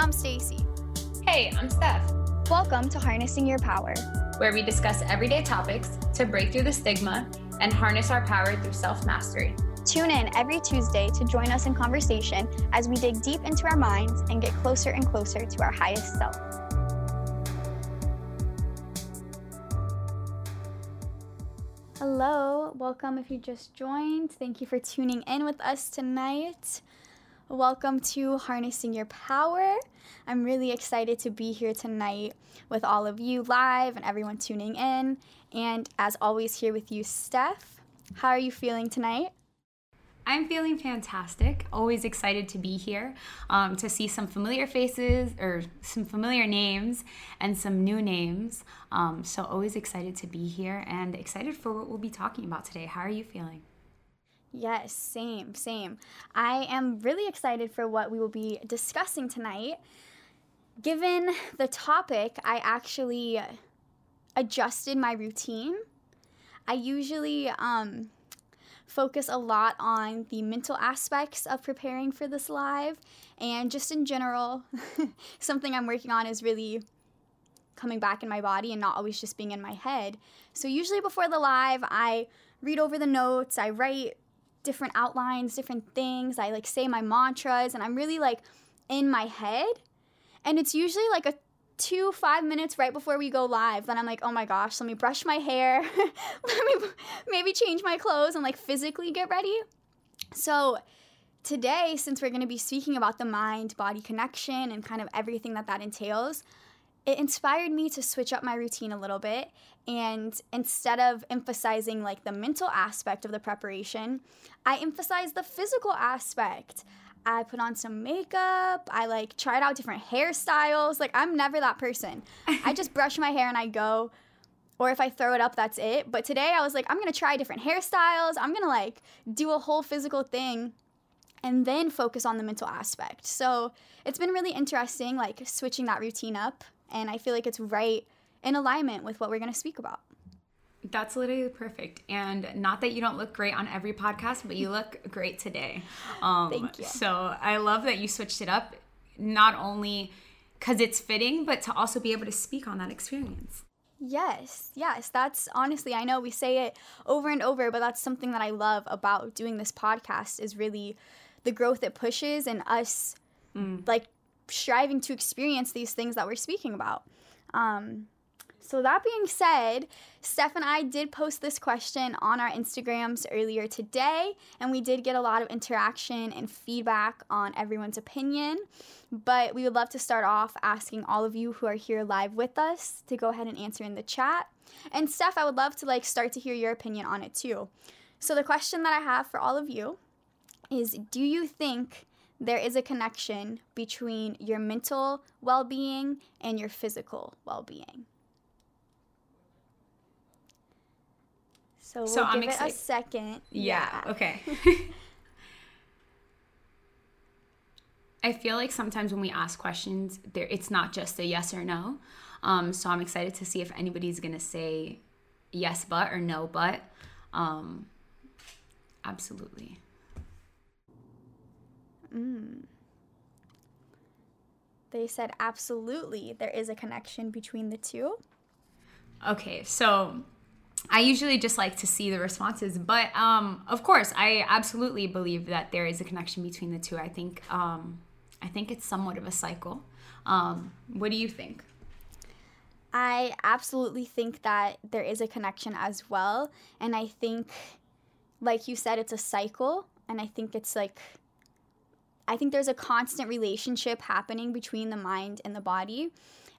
I'm Stacy. Hey, I'm Steph. Welcome to Harnessing Your Power, where we discuss everyday topics to break through the stigma and harness our power through self mastery. Tune in every Tuesday to join us in conversation as we dig deep into our minds and get closer and closer to our highest self. Hello, welcome if you just joined. Thank you for tuning in with us tonight. Welcome to Harnessing Your Power. I'm really excited to be here tonight with all of you live and everyone tuning in. And as always, here with you, Steph. How are you feeling tonight? I'm feeling fantastic. Always excited to be here um, to see some familiar faces or some familiar names and some new names. Um, so, always excited to be here and excited for what we'll be talking about today. How are you feeling? Yes, same, same. I am really excited for what we will be discussing tonight. Given the topic, I actually adjusted my routine. I usually um, focus a lot on the mental aspects of preparing for this live and just in general something i'm working on is really coming back in my body and not always just being in my head so usually before the live i read over the notes i write different outlines different things. I like say my mantras and i'm really like in my head. And it's usually like a two five minutes right before we go live then i'm like oh my gosh let me brush my hair. Let me maybe change my clothes and like physically get ready. So today since we're going to be speaking about the mind body connection and kind of everything that that entails it inspired me to switch up my routine a little bit and instead of emphasizing like the mental aspect of the preparation i emphasized the physical aspect I put on some makeup. I like tried out different hairstyles. Like I'm never that person. I just brush my hair and I go. Or if I throw it up, that's it. But today I was like, I'm gonna try different hairstyles. I'm gonna like do a whole physical thing and then focus on the mental aspect. So it's been really interesting, like switching that routine up. And I feel like it's right in alignment with what we're gonna speak about. That's literally perfect. And not that you don't look great on every podcast, but you look great today. Um, Thank you. So I love that you switched it up, not only because it's fitting, but to also be able to speak on that experience. Yes, yes. That's honestly, I know we say it over and over, but that's something that I love about doing this podcast is really the growth it pushes and us mm. like striving to experience these things that we're speaking about. Um, so, that being said, Steph and I did post this question on our Instagrams earlier today, and we did get a lot of interaction and feedback on everyone's opinion. But we would love to start off asking all of you who are here live with us to go ahead and answer in the chat. And Steph, I would love to like start to hear your opinion on it too. So the question that I have for all of you is do you think there is a connection between your mental well-being and your physical well-being? So we'll so I'm give excited. it a second. Yeah. yeah. Okay. I feel like sometimes when we ask questions, there it's not just a yes or no. Um, so I'm excited to see if anybody's gonna say yes but or no but. Um, absolutely. Mm. They said absolutely there is a connection between the two. Okay, so I usually just like to see the responses, but um, of course, I absolutely believe that there is a connection between the two. I think um, I think it's somewhat of a cycle. Um, what do you think? I absolutely think that there is a connection as well, and I think, like you said, it's a cycle, and I think it's like. I think there's a constant relationship happening between the mind and the body.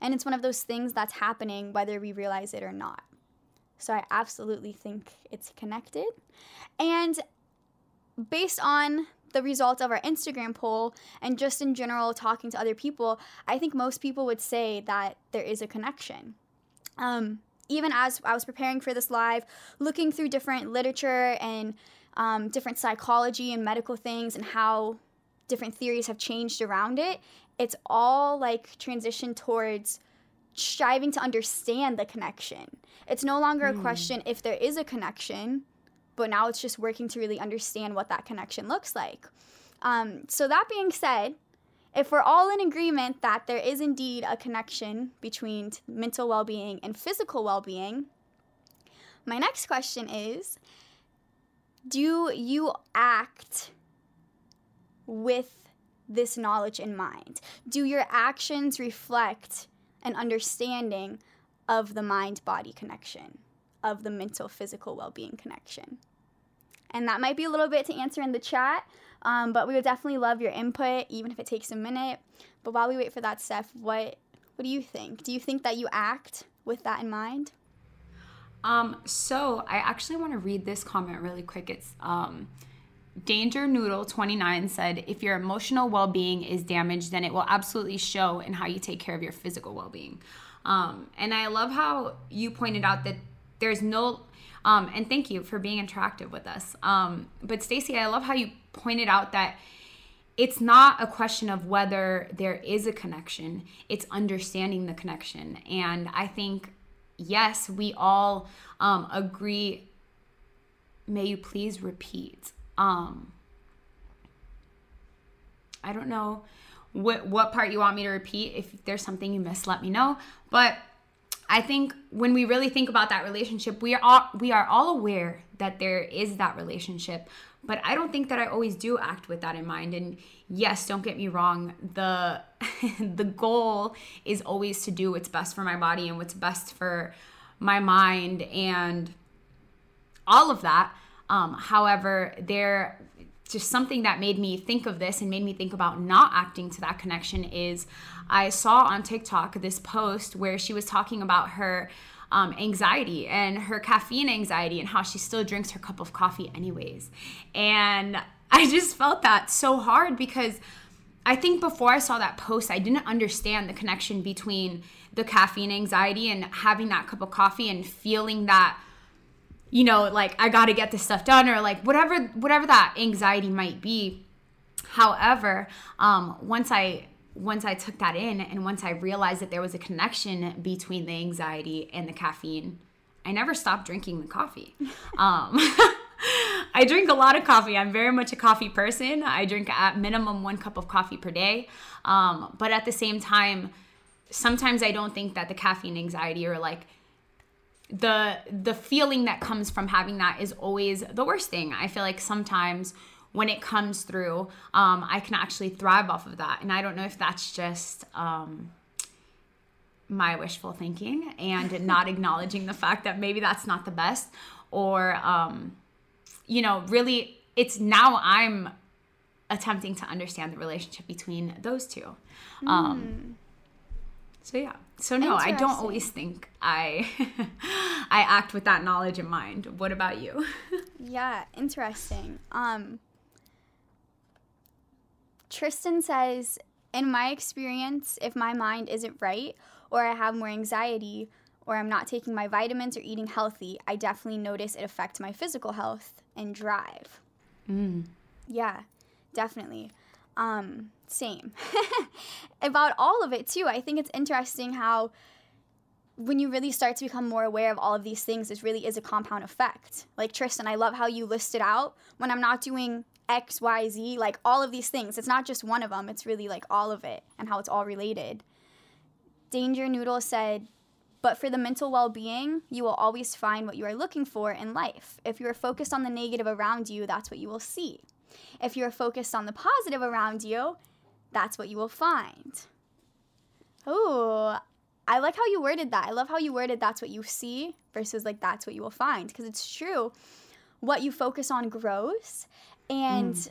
And it's one of those things that's happening whether we realize it or not. So I absolutely think it's connected. And based on the result of our Instagram poll and just in general talking to other people, I think most people would say that there is a connection. Um, even as I was preparing for this live, looking through different literature and um, different psychology and medical things and how different theories have changed around it, it's all like transition towards striving to understand the connection. It's no longer mm. a hmm. question if there is a connection, but now it's just working to really understand what that connection looks like. Um, so, that being said, if we're all in agreement that there is indeed a connection between mental well being and physical well being, my next question is Do you act with this knowledge in mind? Do your actions reflect an understanding of the mind body connection, of the mental physical well being connection? And that might be a little bit to answer in the chat, um, but we would definitely love your input, even if it takes a minute. But while we wait for that, Steph, what what do you think? Do you think that you act with that in mind? Um, so I actually want to read this comment really quick. It's um, Danger Noodle 29 said, if your emotional well being is damaged, then it will absolutely show in how you take care of your physical well being. Um, and I love how you pointed out that there's no, um, and thank you for being interactive with us. Um, but Stacy, I love how you pointed out that it's not a question of whether there is a connection, it's understanding the connection. And I think, yes, we all um, agree. May you please repeat? Um, I don't know what what part you want me to repeat. If there's something you missed, let me know. But I think when we really think about that relationship, we are all, we are all aware that there is that relationship, but I don't think that I always do act with that in mind. And yes, don't get me wrong, the the goal is always to do what's best for my body and what's best for my mind and all of that. Um, however, there just something that made me think of this and made me think about not acting to that connection is I saw on TikTok this post where she was talking about her um, anxiety and her caffeine anxiety and how she still drinks her cup of coffee anyways. And I just felt that so hard because I think before I saw that post, I didn't understand the connection between the caffeine anxiety and having that cup of coffee and feeling that you know like i got to get this stuff done or like whatever whatever that anxiety might be however um, once i once i took that in and once i realized that there was a connection between the anxiety and the caffeine i never stopped drinking the coffee um, I drink a lot of coffee. I'm very much a coffee person. I drink at minimum one cup of coffee per day. Um, but at the same time, sometimes I don't think that the caffeine anxiety or like the the feeling that comes from having that is always the worst thing. I feel like sometimes when it comes through, um, I can actually thrive off of that, and I don't know if that's just um, my wishful thinking and not acknowledging the fact that maybe that's not the best, or um, you know, really, it's now I'm attempting to understand the relationship between those two. Mm. So yeah. So no, I don't always think I I act with that knowledge in mind. What about you? yeah, interesting. Um Tristan says, in my experience, if my mind isn't right or I have more anxiety or I'm not taking my vitamins or eating healthy, I definitely notice it affects my physical health and drive. Mm. Yeah, definitely. Um, same. About all of it, too. I think it's interesting how when you really start to become more aware of all of these things, this really is a compound effect. Like Tristan, I love how you listed out when I'm not doing X, Y, Z, like all of these things. It's not just one of them, it's really like all of it and how it's all related. Danger Noodle said, but for the mental well being, you will always find what you are looking for in life. If you are focused on the negative around you, that's what you will see. If you're focused on the positive around you, that's what you will find. Oh, I like how you worded that. I love how you worded that's what you see versus like that's what you will find because it's true. What you focus on grows. And mm.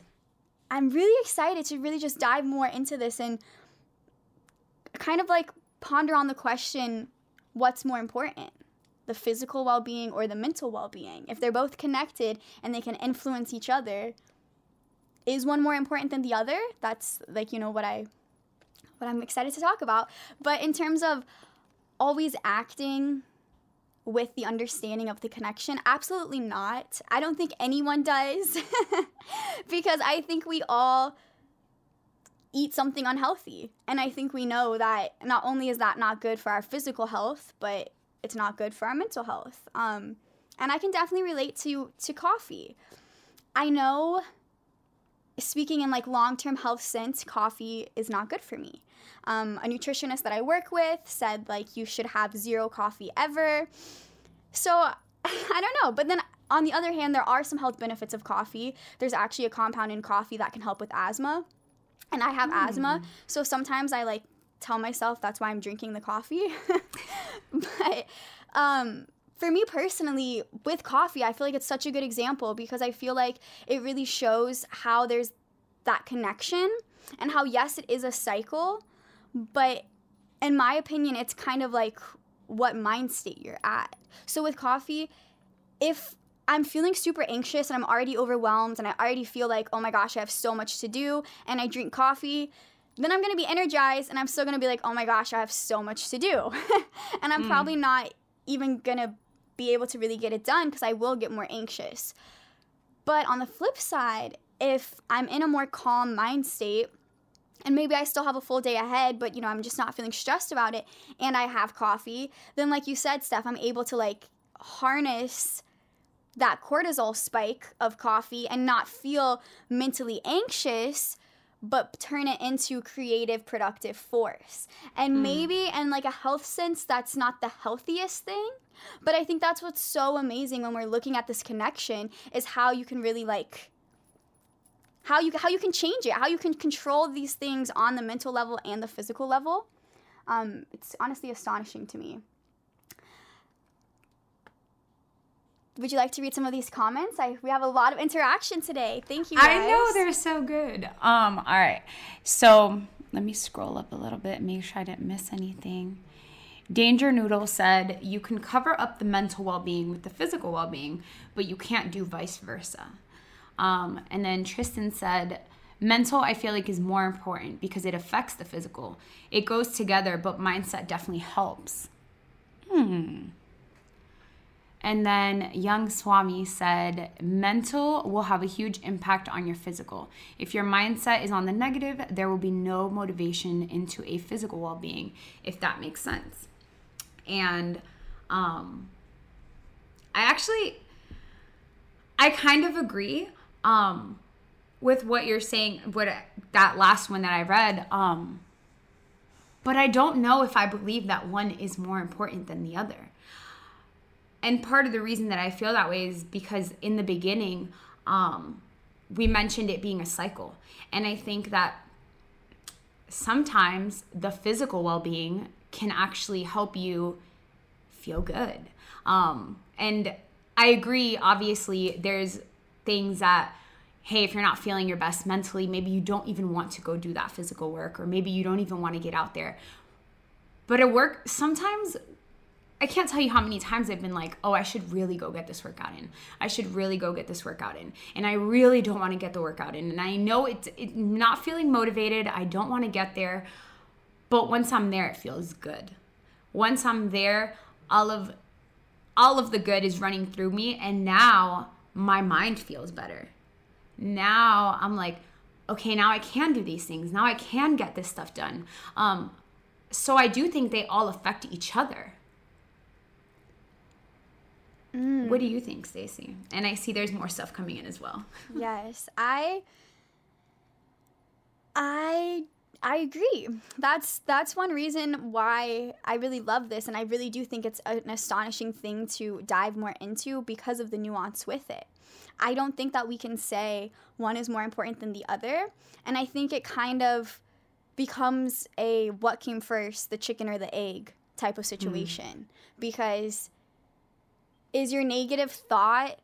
I'm really excited to really just dive more into this and kind of like ponder on the question what's more important? The physical well being or the mental well being? If they're both connected and they can influence each other, is one more important than the other? That's like, you know, what I what I'm excited to talk about. But in terms of always acting with the understanding of the connection, absolutely not. I don't think anyone does because I think we all eat something unhealthy. And I think we know that not only is that not good for our physical health, but it's not good for our mental health. Um, and I can definitely relate to to coffee. I know speaking in like long-term health sense, coffee is not good for me. Um, a nutritionist that I work with said like you should have zero coffee ever. So I don't know, but then on the other hand, there are some health benefits of coffee. There's actually a compound in coffee that can help with asthma, and I have mm. asthma, so sometimes I like tell myself that's why I'm drinking the coffee. but um, for me personally, with coffee, I feel like it's such a good example because I feel like it really shows how there's that connection and how, yes, it is a cycle, but in my opinion, it's kind of like what mind state you're at. So with coffee, if I'm feeling super anxious and I'm already overwhelmed and I already feel like, oh my gosh, I have so much to do, and I drink coffee, then I'm gonna be energized and I'm still gonna be like, oh my gosh, I have so much to do. and I'm mm. probably not even gonna be able to really get it done because I will get more anxious. But on the flip side, if I'm in a more calm mind state, and maybe I still have a full day ahead, but you know, I'm just not feeling stressed about it, and I have coffee, then like you said, Steph, I'm able to like harness that cortisol spike of coffee and not feel mentally anxious but turn it into creative productive force. And mm. maybe in like a health sense that's not the healthiest thing but i think that's what's so amazing when we're looking at this connection is how you can really like how you how you can change it how you can control these things on the mental level and the physical level. Um, it's honestly astonishing to me would you like to read some of these comments? I, we have a lot of interaction today. Thank you. Guys. I know they're so good. Um, all right. So let me scroll up a little bit, make sure I didn't miss anything. Danger Noodle said, You can cover up the mental well being with the physical well being, but you can't do vice versa. Um, and then Tristan said, Mental, I feel like, is more important because it affects the physical. It goes together, but mindset definitely helps. Hmm. And then Young Swami said, mental will have a huge impact on your physical. If your mindset is on the negative, there will be no motivation into a physical well being, if that makes sense. And um, I actually, I kind of agree um, with what you're saying, what that last one that I read. Um, but I don't know if I believe that one is more important than the other and part of the reason that I feel that way is because in the beginning, um, we mentioned it being a cycle. And I think that sometimes the physical well being can actually help you feel good. Um, and I agree, obviously, there's things that, hey, if you're not feeling your best mentally, maybe you don't even want to go do that physical work, or maybe you don't even want to get out there. But at work, sometimes I can't tell you how many times I've been like, oh, I should really go get this workout in. I should really go get this workout in. And I really don't want to get the workout in. And I know it's it, not feeling motivated. I don't want to get there. But once I'm there, it feels good. Once I'm there, all of all of the good is running through me and now my mind feels better. Now I'm like, okay, now I can do these things. Now I can get this stuff done. Um, so I do think they all affect each other. Mm. What do you think, Stacy? And I see there's more stuff coming in as well. yes, I I I agree. That's that's one reason why I really love this and I really do think it's an astonishing thing to dive more into because of the nuance with it. I don't think that we can say one is more important than the other, and I think it kind of becomes a what came first, the chicken or the egg type of hmm. situation mm. because is your negative thought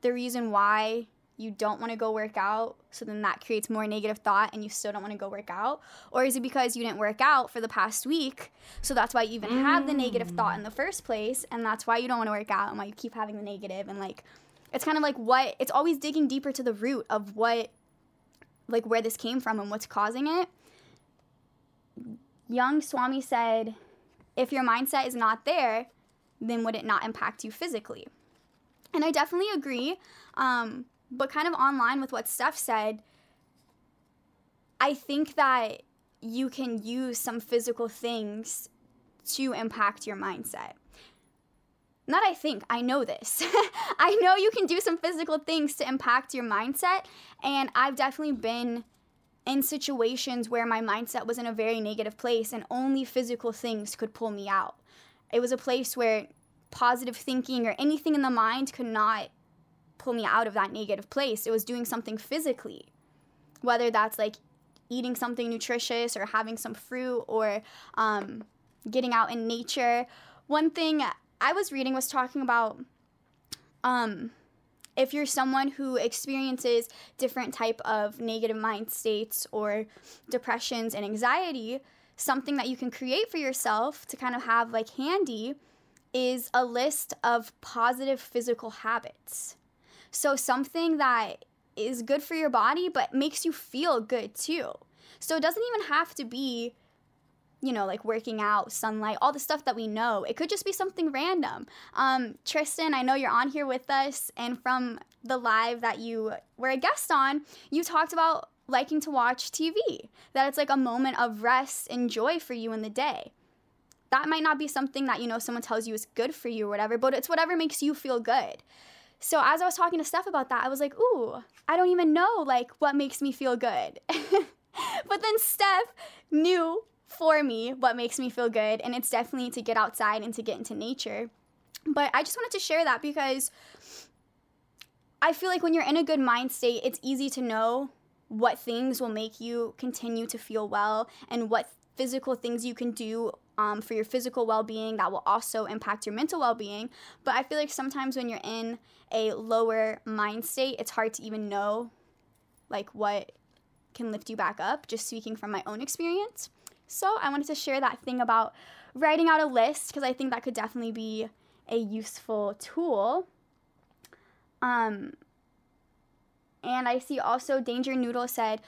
the reason why you don't want to go work out so then that creates more negative thought and you still don't want to go work out or is it because you didn't work out for the past week so that's why you even mm. have the negative thought in the first place and that's why you don't want to work out and why you keep having the negative and like it's kind of like what it's always digging deeper to the root of what like where this came from and what's causing it young swami said if your mindset is not there then would it not impact you physically? And I definitely agree. Um, but kind of online with what Steph said, I think that you can use some physical things to impact your mindset. not I think, I know this. I know you can do some physical things to impact your mindset. And I've definitely been in situations where my mindset was in a very negative place and only physical things could pull me out. It was a place where positive thinking or anything in the mind could not pull me out of that negative place. It was doing something physically, whether that's like eating something nutritious or having some fruit or um, getting out in nature. One thing I was reading was talking about um, if you're someone who experiences different type of negative mind states or depressions and anxiety, something that you can create for yourself to kind of have like handy is a list of positive physical habits. So something that is good for your body but makes you feel good too. So it doesn't even have to be you know, like working out, sunlight, all the stuff that we know. It could just be something random. Um, Tristan, I know you're on here with us, and from the live that you were a guest on, you talked about liking to watch TV, that it's like a moment of rest and joy for you in the day. That might not be something that, you know, someone tells you is good for you or whatever, but it's whatever makes you feel good. So as I was talking to Steph about that, I was like, ooh, I don't even know like what makes me feel good. but then Steph knew for me what makes me feel good, and it's definitely to get outside and to get into nature. But I just wanted to share that because I feel like when you're in a good mind state, it's easy to know what things will make you continue to feel well and what physical things you can do um, for your physical well being that will also impact your mental well being. But I feel like sometimes when you're in a lower mind state, it's hard to even know like what can lift you back up, just speaking from my own experience. So I wanted to share that thing about writing out a list because I think that could definitely be a useful tool. Um, and I see also Danger Noodle said,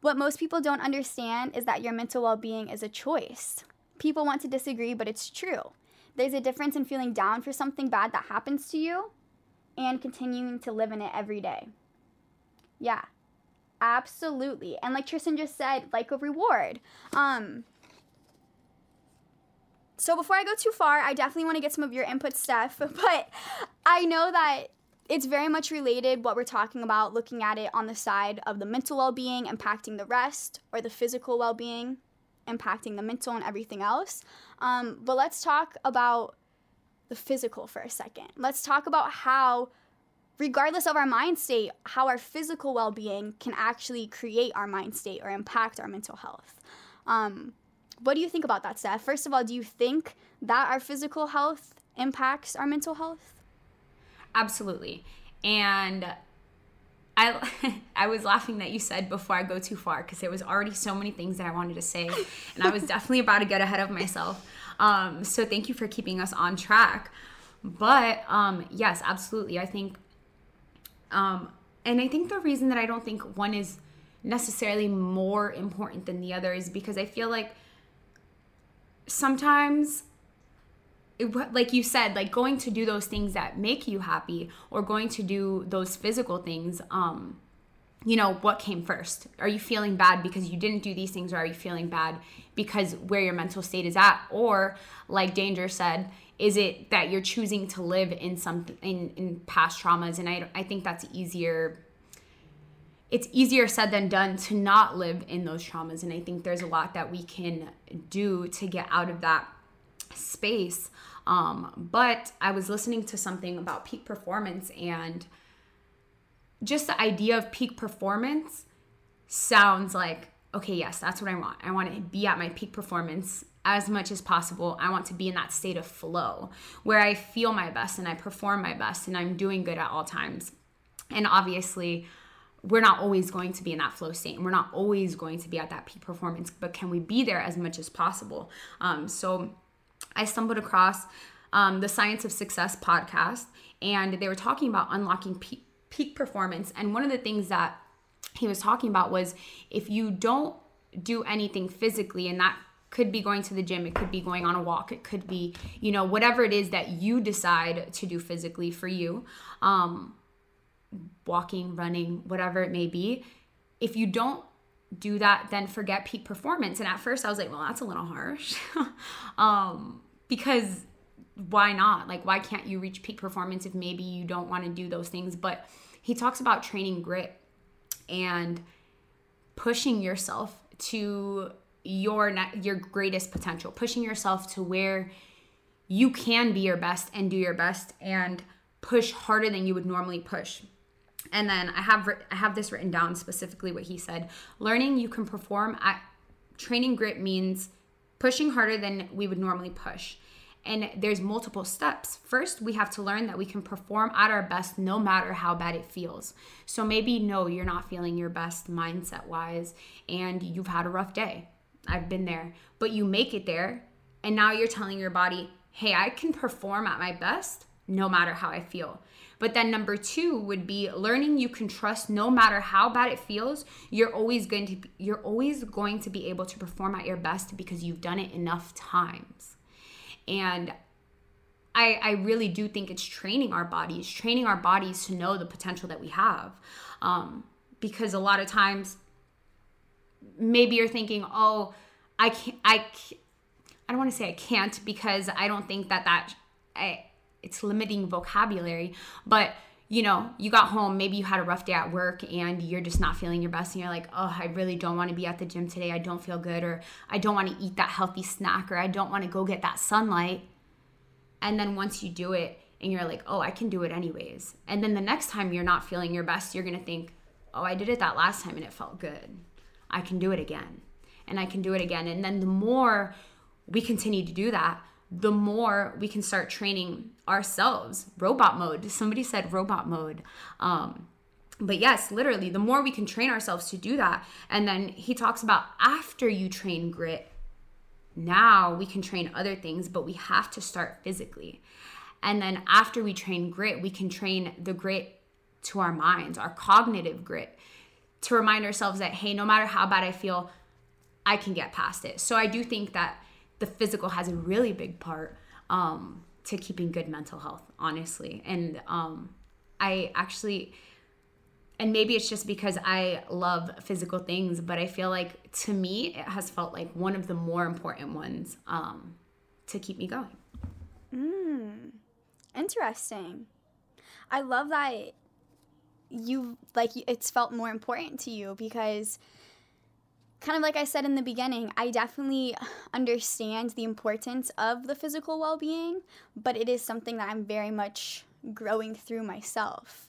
What most people don't understand is that your mental well being is a choice. People want to disagree, but it's true. There's a difference in feeling down for something bad that happens to you and continuing to live in it every day. Yeah. Absolutely. And like Tristan just said, like a reward. Um so before I go too far, I definitely want to get some of your input stuff, but I know that it's very much related what we're talking about looking at it on the side of the mental well-being impacting the rest or the physical well-being impacting the mental and everything else um, but let's talk about the physical for a second let's talk about how regardless of our mind state, how our physical well being can actually create our mind state or impact our mental health. Um, what do you think about that, Steph? First of all, do you think that our physical health impacts our mental health? Absolutely. And I I was laughing that you said before I go too far because there was already so many things that I wanted to say, and I was definitely about to get ahead of myself. Um, so thank you for keeping us on track. But um, yes, absolutely. I think um, and I think the reason that I don't think one is necessarily more important than the other is because I feel like sometimes it, like you said like going to do those things that make you happy or going to do those physical things um you know what came first? Are you feeling bad because you didn't do these things or are you feeling bad because where your mental state is at? Or like danger said is it that you're choosing to live in some in, in past traumas? And I, I think that's easier it's easier said than done to not live in those traumas. And i think there's a lot that we can do to get out of that space um, but i was listening to something about peak performance and just the idea of peak performance sounds like okay yes that's what i want i want to be at my peak performance as much as possible. I want to be in that state of flow where I feel my best and I perform my best and I'm doing good at all times. And obviously, we're not always going to be in that flow state and we're not always going to be at that peak performance, but can we be there as much as possible? Um, so I stumbled across um, the Science of Success podcast and they were talking about unlocking peak, peak performance. And one of the things that he was talking about was if you don't do anything physically and that could be going to the gym it could be going on a walk it could be you know whatever it is that you decide to do physically for you um walking running whatever it may be if you don't do that then forget peak performance and at first i was like well that's a little harsh um because why not? Like, why can't you reach peak performance if maybe you don't want to do those things? But he talks about training grit and pushing yourself to your your greatest potential, pushing yourself to where you can be your best and do your best and push harder than you would normally push. And then I have I have this written down specifically what he said. Learning you can perform at training grit means pushing harder than we would normally push. And there's multiple steps. First, we have to learn that we can perform at our best no matter how bad it feels. So maybe no, you're not feeling your best mindset wise and you've had a rough day. I've been there. But you make it there and now you're telling your body, "Hey, I can perform at my best no matter how I feel." But then number 2 would be learning you can trust no matter how bad it feels, you're always going to be, you're always going to be able to perform at your best because you've done it enough times. And I, I really do think it's training our bodies, training our bodies to know the potential that we have. Um, because a lot of times, maybe you're thinking, oh, I can't, I, can't, I don't want to say I can't because I don't think that that, I, it's limiting vocabulary, but you know, you got home, maybe you had a rough day at work and you're just not feeling your best and you're like, oh, I really don't want to be at the gym today. I don't feel good, or I don't want to eat that healthy snack, or I don't want to go get that sunlight. And then once you do it and you're like, oh, I can do it anyways. And then the next time you're not feeling your best, you're going to think, oh, I did it that last time and it felt good. I can do it again. And I can do it again. And then the more we continue to do that, the more we can start training ourselves. Robot mode. Somebody said robot mode. Um, but yes, literally, the more we can train ourselves to do that. And then he talks about after you train grit, now we can train other things, but we have to start physically. And then after we train grit, we can train the grit to our minds, our cognitive grit, to remind ourselves that, hey, no matter how bad I feel, I can get past it. So I do think that the physical has a really big part um, to keeping good mental health, honestly. And um, I actually, and maybe it's just because I love physical things, but I feel like to me, it has felt like one of the more important ones um, to keep me going. Mm, interesting. I love that you like it's felt more important to you because kind of like I said in the beginning, I definitely understand the importance of the physical well being, but it is something that I'm very much growing through myself.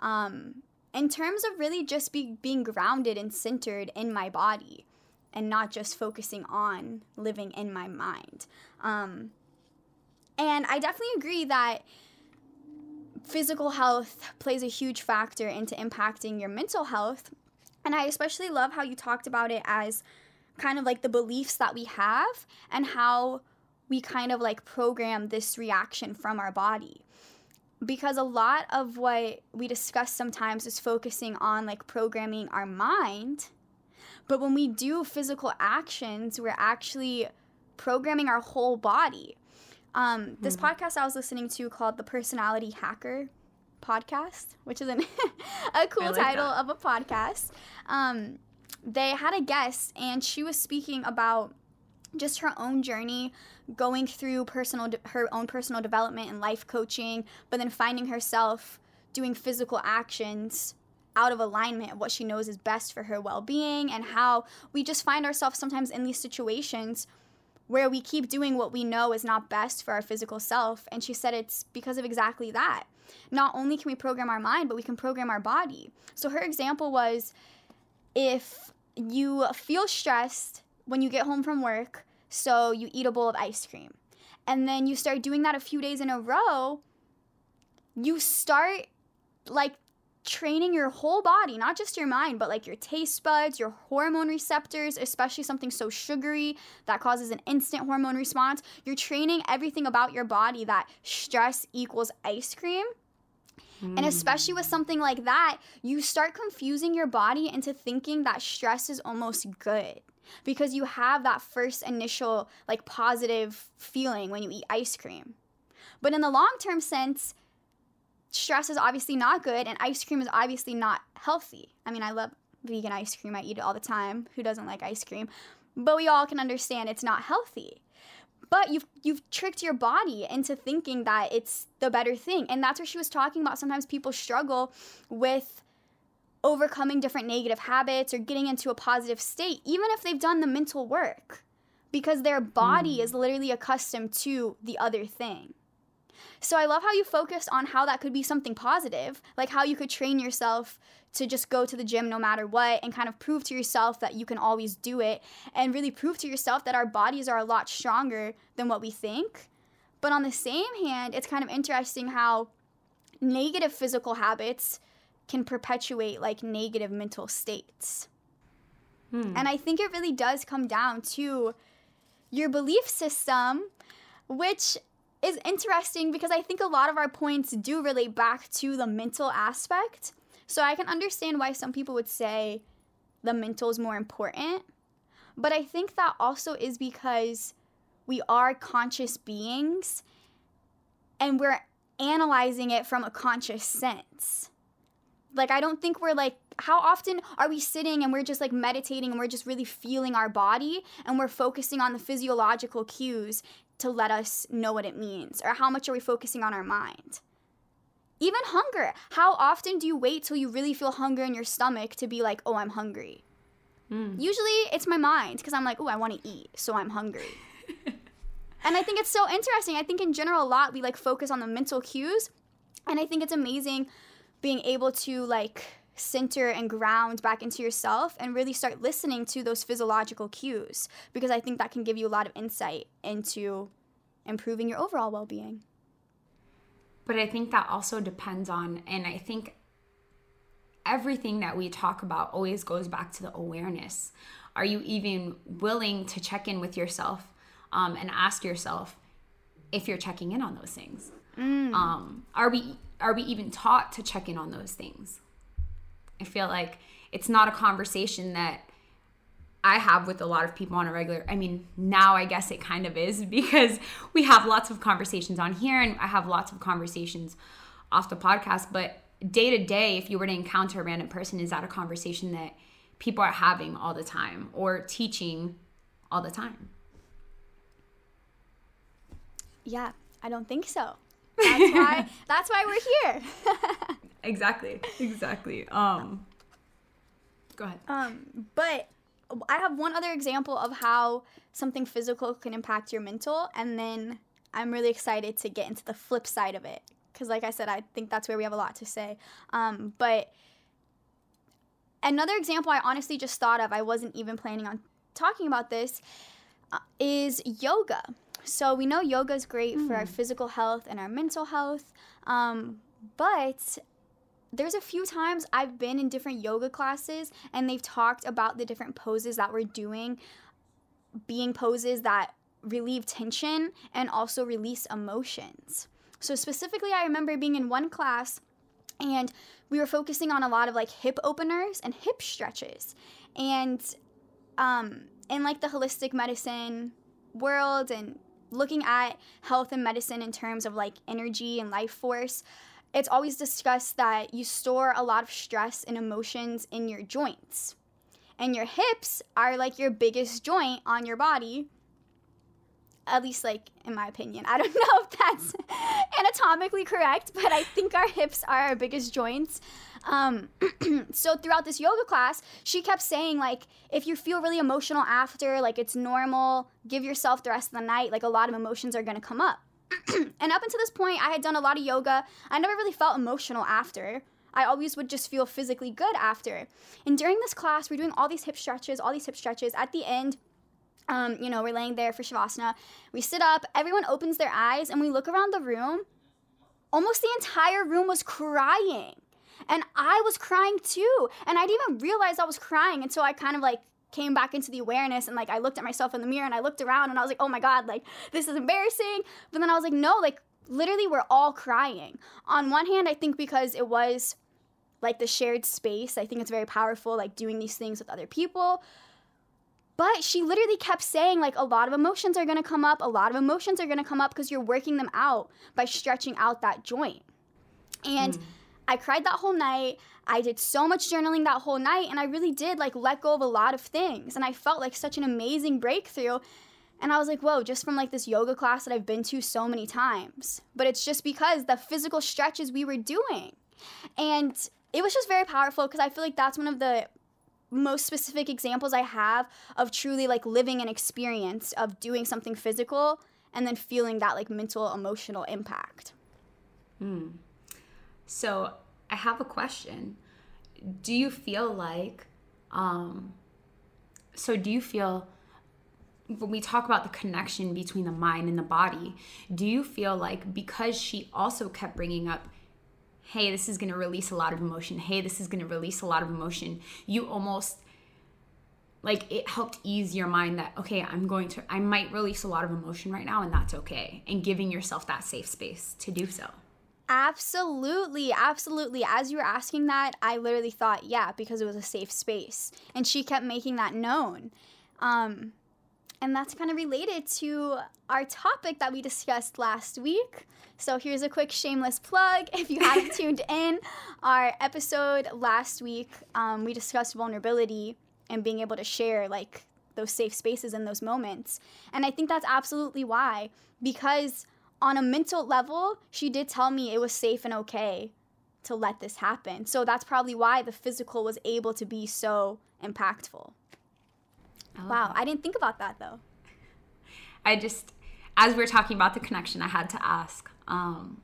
Um, in terms of really just be, being grounded and centered in my body and not just focusing on living in my mind. Um, and I definitely agree that physical health plays a huge factor into impacting your mental health and I especially love how you talked about it as kind of like the beliefs that we have and how we kind of like program this reaction from our body. Because a lot of what we discuss sometimes is focusing on like programming our mind. But when we do physical actions, we're actually programming our whole body. Um, this mm-hmm. podcast I was listening to called The Personality Hacker podcast, which is an a cool like title that. of a podcast. Um, they had a guest, and she was speaking about just her own journey going through personal de- her own personal development and life coaching, but then finding herself doing physical actions out of alignment of what she knows is best for her well-being and how we just find ourselves sometimes in these situations where we keep doing what we know is not best for our physical self and she said it's because of exactly that not only can we program our mind, but we can program our body. So her example was if you feel stressed when you get home from work, so you eat a bowl of ice cream, and then you start doing that a few days in a row, you start like training your whole body, not just your mind, but like your taste buds, your hormone receptors, especially something so sugary that causes an instant hormone response. You're training everything about your body that stress equals ice cream. Mm. And especially with something like that, you start confusing your body into thinking that stress is almost good because you have that first initial like positive feeling when you eat ice cream. But in the long term sense, stress is obviously not good and ice cream is obviously not healthy. I mean, I love vegan ice cream. I eat it all the time. Who doesn't like ice cream? But we all can understand it's not healthy. but you've you've tricked your body into thinking that it's the better thing and that's what she was talking about sometimes people struggle with overcoming different negative habits or getting into a positive state even if they've done the mental work because their body mm. is literally accustomed to the other thing so I love how you focused on how that could be something positive, like how you could train yourself to just go to the gym no matter what and kind of prove to yourself that you can always do it and really prove to yourself that our bodies are a lot stronger than what we think. But on the same hand, it's kind of interesting how negative physical habits can perpetuate like negative mental states. Hmm. And I think it really does come down to your belief system, which is interesting because I think a lot of our points do relate back to the mental aspect. So I can understand why some people would say the mental is more important. But I think that also is because we are conscious beings and we're analyzing it from a conscious sense. Like, I don't think we're like, how often are we sitting and we're just like meditating and we're just really feeling our body and we're focusing on the physiological cues to let us know what it means? Or how much are we focusing on our mind? Even hunger. How often do you wait till you really feel hunger in your stomach to be like, oh, I'm hungry? Mm. Usually it's my mind because I'm like, oh, I want to eat, so I'm hungry. and I think it's so interesting. I think in general, a lot we like focus on the mental cues. And I think it's amazing being able to like center and ground back into yourself and really start listening to those physiological cues because I think that can give you a lot of insight into improving your overall well being. But I think that also depends on, and I think everything that we talk about always goes back to the awareness. Are you even willing to check in with yourself um, and ask yourself if you're checking in on those things? Mm. Um, are we are we even taught to check in on those things? I feel like it's not a conversation that I have with a lot of people on a regular. I mean, now I guess it kind of is because we have lots of conversations on here and I have lots of conversations off the podcast, but day to day if you were to encounter a random person is that a conversation that people are having all the time or teaching all the time? Yeah, I don't think so. That's why that's why we're here. exactly. Exactly. Um go ahead. Um but I have one other example of how something physical can impact your mental and then I'm really excited to get into the flip side of it cuz like I said I think that's where we have a lot to say. Um but another example I honestly just thought of, I wasn't even planning on talking about this, uh, is yoga. So we know yoga is great mm. for our hmm. physical health and our mental health, um, but there's a few times I've been in different yoga classes and they've talked about the different poses that we're doing being poses that relieve tension and also release emotions. So specifically I remember being in one class and we were focusing on a lot of like hip openers and hip stretches. And um in like the holistic medicine world and looking at health and medicine in terms of like energy and life force, it's always discussed that you store a lot of stress and emotions in your joints. And your hips are like your biggest joint on your body. At least, like, in my opinion. I don't know if that's anatomically correct, but I think our hips are our biggest joints. Um, so throughout this yoga class, she kept saying like, if you feel really emotional after, like it's normal. Give yourself the rest of the night. Like a lot of emotions are gonna come up. and up until this point, I had done a lot of yoga. I never really felt emotional after. I always would just feel physically good after. And during this class, we're doing all these hip stretches, all these hip stretches. At the end, um, you know, we're laying there for Shavasana. We sit up, everyone opens their eyes, and we look around the room. Almost the entire room was crying. And I was crying too. And I didn't even realize I was crying until I kind of like came back into the awareness and like I looked at myself in the mirror and I looked around and I was like, oh my God, like this is embarrassing. But then I was like, no, like literally we're all crying. On one hand, I think because it was like the shared space, I think it's very powerful, like doing these things with other people. But she literally kept saying, like, a lot of emotions are gonna come up, a lot of emotions are gonna come up because you're working them out by stretching out that joint. And mm. I cried that whole night. I did so much journaling that whole night, and I really did like let go of a lot of things. And I felt like such an amazing breakthrough. And I was like, whoa, just from like this yoga class that I've been to so many times. But it's just because the physical stretches we were doing. And it was just very powerful because I feel like that's one of the most specific examples I have of truly like living an experience of doing something physical and then feeling that like mental emotional impact. Hmm. So I have a question. Do you feel like um so do you feel when we talk about the connection between the mind and the body, do you feel like because she also kept bringing up hey, this is going to release a lot of emotion. Hey, this is going to release a lot of emotion. You almost like it helped ease your mind that okay, I'm going to I might release a lot of emotion right now and that's okay and giving yourself that safe space to do so. Absolutely, absolutely. As you were asking that, I literally thought, yeah, because it was a safe space. And she kept making that known. Um, and that's kind of related to our topic that we discussed last week. So here's a quick shameless plug. If you haven't tuned in, our episode last week, um, we discussed vulnerability and being able to share like those safe spaces in those moments. And I think that's absolutely why, because on a mental level, she did tell me it was safe and okay to let this happen. So that's probably why the physical was able to be so impactful. I wow, that. I didn't think about that though. I just, as we are talking about the connection, I had to ask. Um,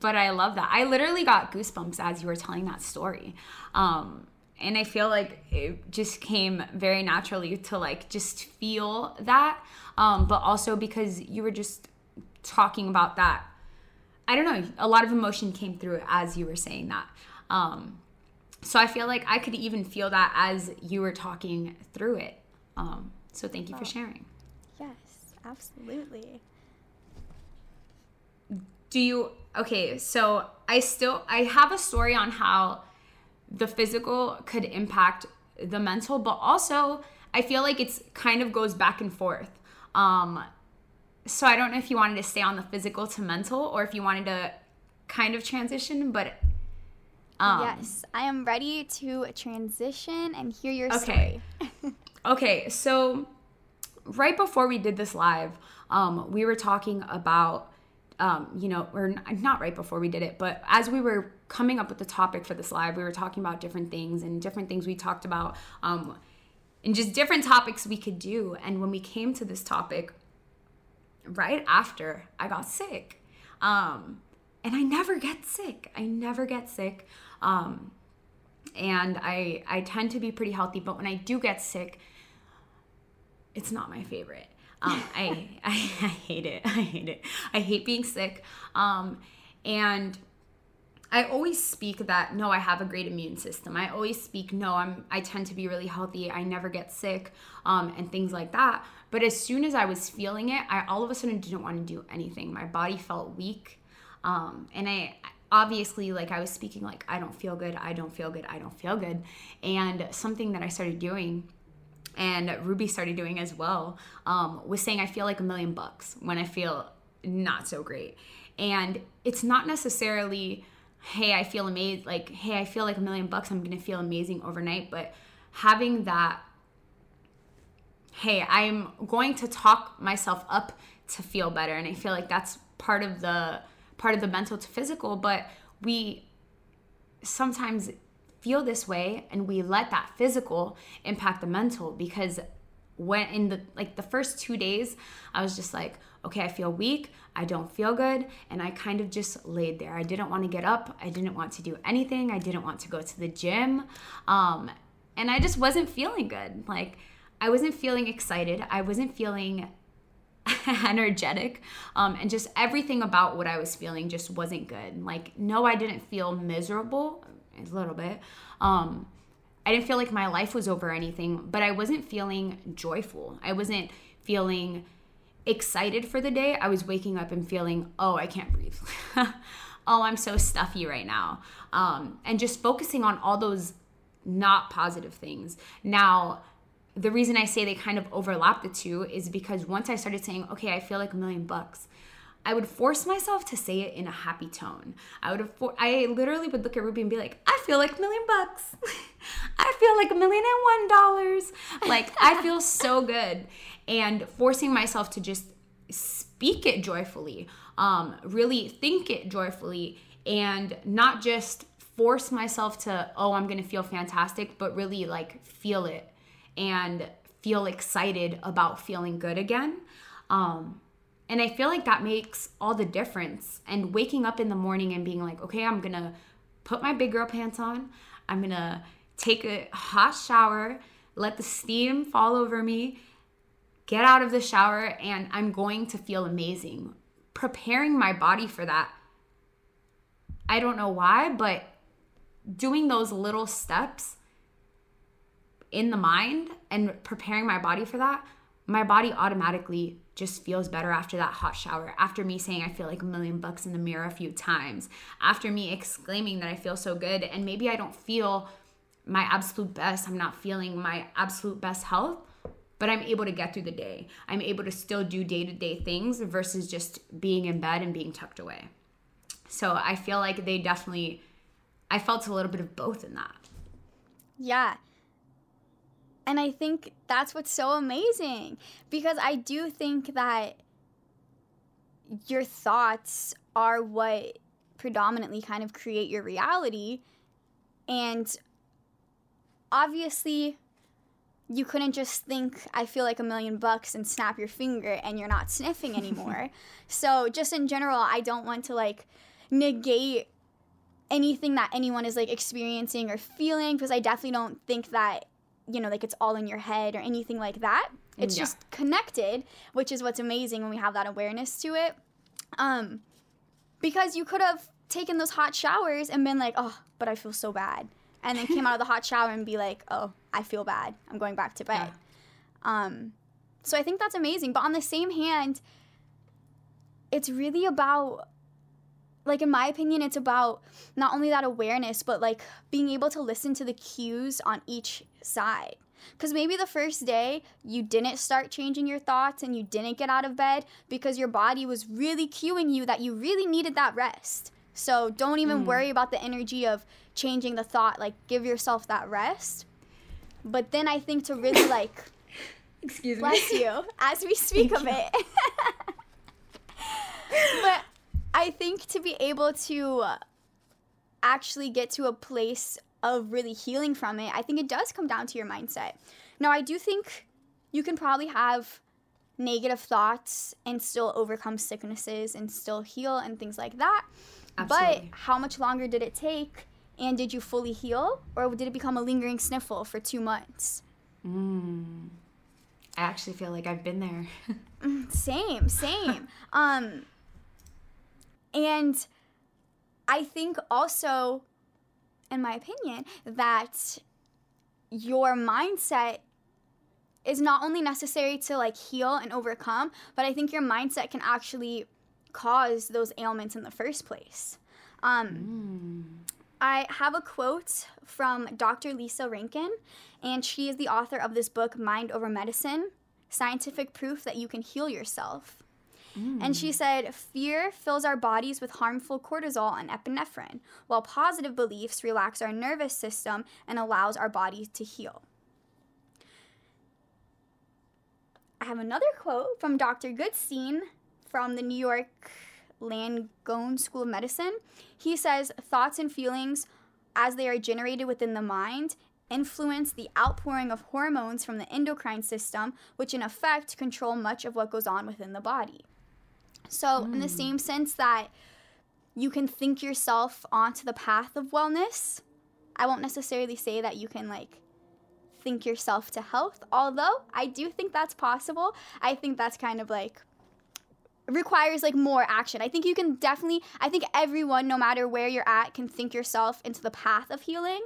but I love that. I literally got goosebumps as you were telling that story. Um, and I feel like it just came very naturally to like just feel that. Um, but also because you were just talking about that. I don't know, a lot of emotion came through as you were saying that. Um, so I feel like I could even feel that as you were talking through it. Um, so thank you for sharing. Yes, absolutely. Do you okay, so I still I have a story on how the physical could impact the mental, but also I feel like it's kind of goes back and forth. Um, so I don't know if you wanted to stay on the physical to mental or if you wanted to kind of transition, but um, yes, I am ready to transition and hear your okay. story. okay, Okay, so right before we did this live, um, we were talking about, um, you know, or not right before we did it, but as we were coming up with the topic for this live, we were talking about different things and different things we talked about, um, and just different topics we could do. And when we came to this topic, right after I got sick, um, and I never get sick. I never get sick. Um, and I I tend to be pretty healthy, but when I do get sick, it's not my favorite. Um, I, I, I hate it. I hate it. I hate being sick. Um, and I always speak that no, I have a great immune system. I always speak no, I'm I tend to be really healthy. I never get sick, um, and things like that. But as soon as I was feeling it, I all of a sudden didn't want to do anything. My body felt weak, um, and I obviously like I was speaking like I don't feel good. I don't feel good. I don't feel good. And something that I started doing and Ruby started doing as well, um, was saying I feel like a million bucks when I feel not so great. And it's not necessarily hey, I feel amazing, like, hey, I feel like a million bucks, I'm gonna feel amazing overnight. But having that, hey, I'm going to talk myself up to feel better. And I feel like that's part of the part of the mental to physical, but we sometimes feel this way and we let that physical impact the mental because when in the like the first 2 days I was just like okay, I feel weak, I don't feel good, and I kind of just laid there. I didn't want to get up, I didn't want to do anything, I didn't want to go to the gym, um, and I just wasn't feeling good. Like, I wasn't feeling excited, I wasn't feeling energetic, um, and just everything about what I was feeling just wasn't good. Like, no, I didn't feel miserable, a little bit. Um, I didn't feel like my life was over anything, but I wasn't feeling joyful. I wasn't feeling excited for the day, I was waking up and feeling, oh, I can't breathe. oh, I'm so stuffy right now. Um, and just focusing on all those not positive things. Now, the reason I say they kind of overlap the two is because once I started saying, okay, I feel like a million bucks, I would force myself to say it in a happy tone. I would have, for- I literally would look at Ruby and be like, I feel like a million bucks. I feel like a million and one dollars. Like, I feel so good. And forcing myself to just speak it joyfully, um, really think it joyfully, and not just force myself to, oh, I'm gonna feel fantastic, but really like feel it and feel excited about feeling good again. Um, and I feel like that makes all the difference. And waking up in the morning and being like, okay, I'm gonna put my big girl pants on, I'm gonna take a hot shower, let the steam fall over me, get out of the shower, and I'm going to feel amazing. Preparing my body for that. I don't know why, but doing those little steps in the mind and preparing my body for that, my body automatically just feels better after that hot shower. After me saying I feel like a million bucks in the mirror a few times. After me exclaiming that I feel so good and maybe I don't feel my absolute best. I'm not feeling my absolute best health, but I'm able to get through the day. I'm able to still do day-to-day things versus just being in bed and being tucked away. So I feel like they definitely I felt a little bit of both in that. Yeah. And I think that's what's so amazing because I do think that your thoughts are what predominantly kind of create your reality. And obviously, you couldn't just think, I feel like a million bucks and snap your finger and you're not sniffing anymore. so, just in general, I don't want to like negate anything that anyone is like experiencing or feeling because I definitely don't think that you know like it's all in your head or anything like that. It's Yeah. just connected, which is what's amazing when we have that awareness to it. Um because you could have taken those hot showers and been like, "Oh, but I feel so bad." And then came out of the hot shower and be like, "Oh, I feel bad. I'm going back to bed." Um so I think that's amazing, but on the same hand, it's really about like in my opinion it's about not only that awareness but like being able to listen to the cues on each side. Because maybe the first day you didn't start changing your thoughts and you didn't get out of bed because your body was really cueing you that you really needed that rest. So don't even mm. worry about the energy of changing the thought like give yourself that rest. But then i think to really like Excuse me. bless you as we speak of it. But I think to be able to actually get to a place of really healing from it, I think it does come down to your mindset. Now, I do think you can probably have negative thoughts and still overcome sicknesses and still heal and things like that. Absolutely. But how much longer did it take? And did you fully heal? Or did it become a lingering sniffle for two months? Mm. I actually feel like I've been there. Same, same. um, and I think also, in my opinion, that your mindset is not only necessary to like heal and overcome, but I think your mindset can actually cause those ailments in the first place. Um, I have a quote from Dr. Lisa Rankin, and she is the author of this book, Mind Over Medicine Scientific Proof That You Can Heal Yourself. And she mm. said, Fear fills our bodies with harmful cortisol and epinephrine, while positive beliefs relax our nervous system and allows our body to heal. I have another quote from Dr. Goodstein from the New York Langone School of Medicine. He says, Thoughts and feelings, as they are generated within the mind, influence the outpouring of hormones from the endocrine system, which in effect control much of what goes on within the body. So, in the hmm. same sense that you can think yourself onto the path of wellness, I won't necessarily say that you can like think yourself to health, although I do think that's possible. I think that's kind of like requires like more action. I think you can definitely I think everyone no matter where you're at can think yourself into the path of healing.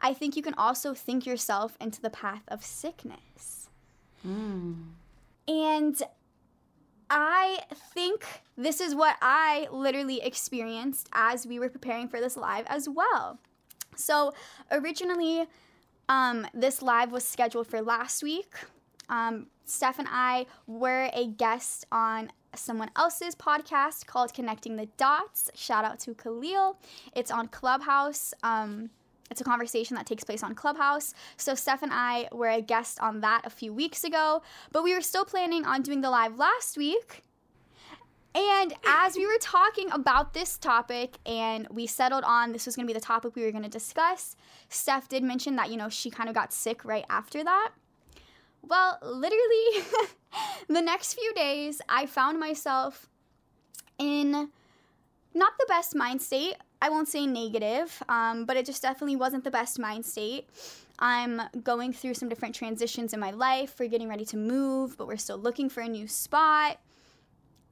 I think you can also think yourself into the path of sickness. Hmm. And I think this is what I literally experienced as we were preparing for this live as well. So, originally, um, this live was scheduled for last week. Um, Steph and I were a guest on someone else's podcast called Connecting the Dots. Shout out to Khalil. It's on Clubhouse. Um, it's a conversation that takes place on Clubhouse. So Steph and I were a guest on that a few weeks ago, but we were still planning on doing the live last week. And as we were talking about this topic and we settled on this was going to be the topic we were going to discuss, Steph did mention that, you know, she kind of got sick right after that. Well, literally, the next few days, I found myself in not the best mind state. I won't say negative, um, but it just definitely wasn't the best mind state. I'm going through some different transitions in my life. We're getting ready to move, but we're still looking for a new spot.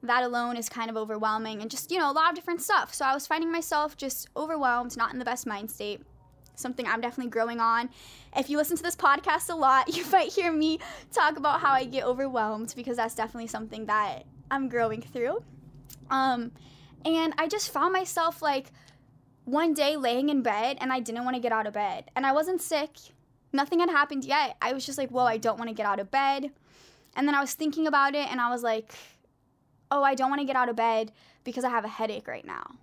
That alone is kind of overwhelming and just, you know, a lot of different stuff. So I was finding myself just overwhelmed, not in the best mind state. Something I'm definitely growing on. If you listen to this podcast a lot, you might hear me talk about how I get overwhelmed because that's definitely something that I'm growing through. Um, and I just found myself like one day laying in bed and I didn't want to get out of bed. And I wasn't sick. Nothing had happened yet. I was just like, whoa, I don't want to get out of bed. And then I was thinking about it and I was like, oh, I don't want to get out of bed because I have a headache right now.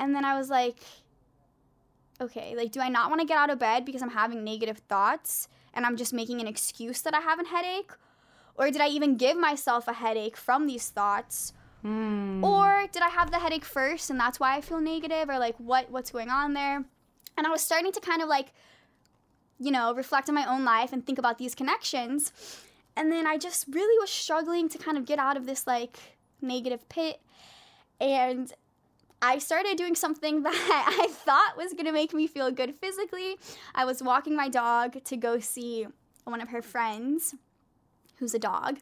And then I was like, okay, like, do I not want to get out of bed because I'm having negative thoughts and I'm just making an excuse that I have a headache? Or did I even give myself a headache from these thoughts? Mm. Or did I have the headache first and that's why I feel negative or like what what's going on there? And I was starting to kind of like you know, reflect on my own life and think about these connections. And then I just really was struggling to kind of get out of this like negative pit. And I started doing something that I thought was gonna make me feel good physically. I was walking my dog to go see one of her friends who's a dog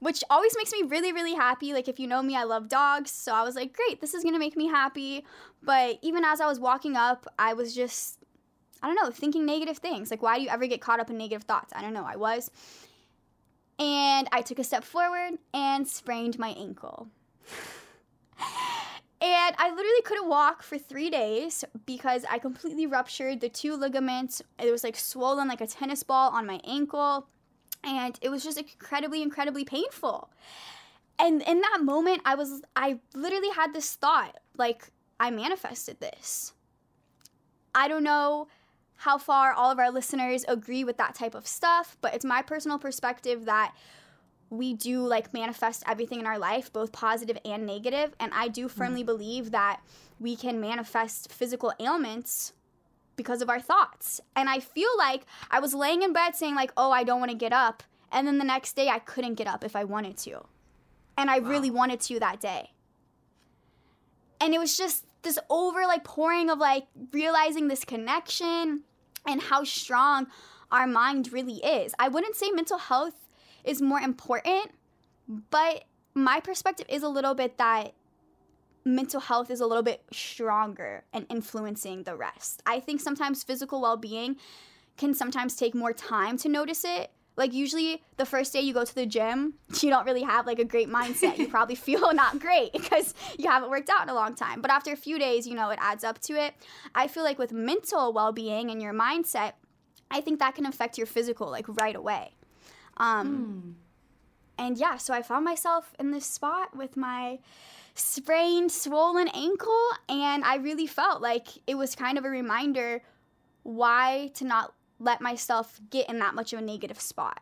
which always makes me really, really happy. Like, if you know me, I love dogs. So I was like, great, this is gonna make me happy. But even as I was walking up, I was just, I don't know, thinking negative things. Like, why do you ever get caught up in negative thoughts? I don't know, I was. And I took a step forward and sprained my ankle. And I literally couldn't walk for three days because I completely ruptured the two ligaments. It was like swollen like a tennis ball on my ankle and it was just incredibly incredibly painful and in that moment i was i literally had this thought like i manifested this i don't know how far all of our listeners agree with that type of stuff but it's my personal perspective that we do like manifest everything in our life both positive and negative and i do firmly mm. believe that we can manifest physical ailments because of our thoughts. And I feel like I was laying in bed saying like, "Oh, I don't want to get up." And then the next day I couldn't get up if I wanted to. And I wow. really wanted to that day. And it was just this over like pouring of like realizing this connection and how strong our mind really is. I wouldn't say mental health is more important, but my perspective is a little bit that mental health is a little bit stronger and influencing the rest. I think sometimes physical well being can sometimes take more time to notice it. Like, usually, the first day you go to the gym, you don't really have like a great mindset. You probably feel not great because you haven't worked out in a long time. But after a few days, you know, it adds up to it. I feel like with mental well being and your mindset, I think that can affect your physical like right away. Um, mm. And yeah, so I found myself in this spot with my sprained, swollen ankle. And I really felt like it was kind of a reminder why to not let myself get in that much of a negative spot.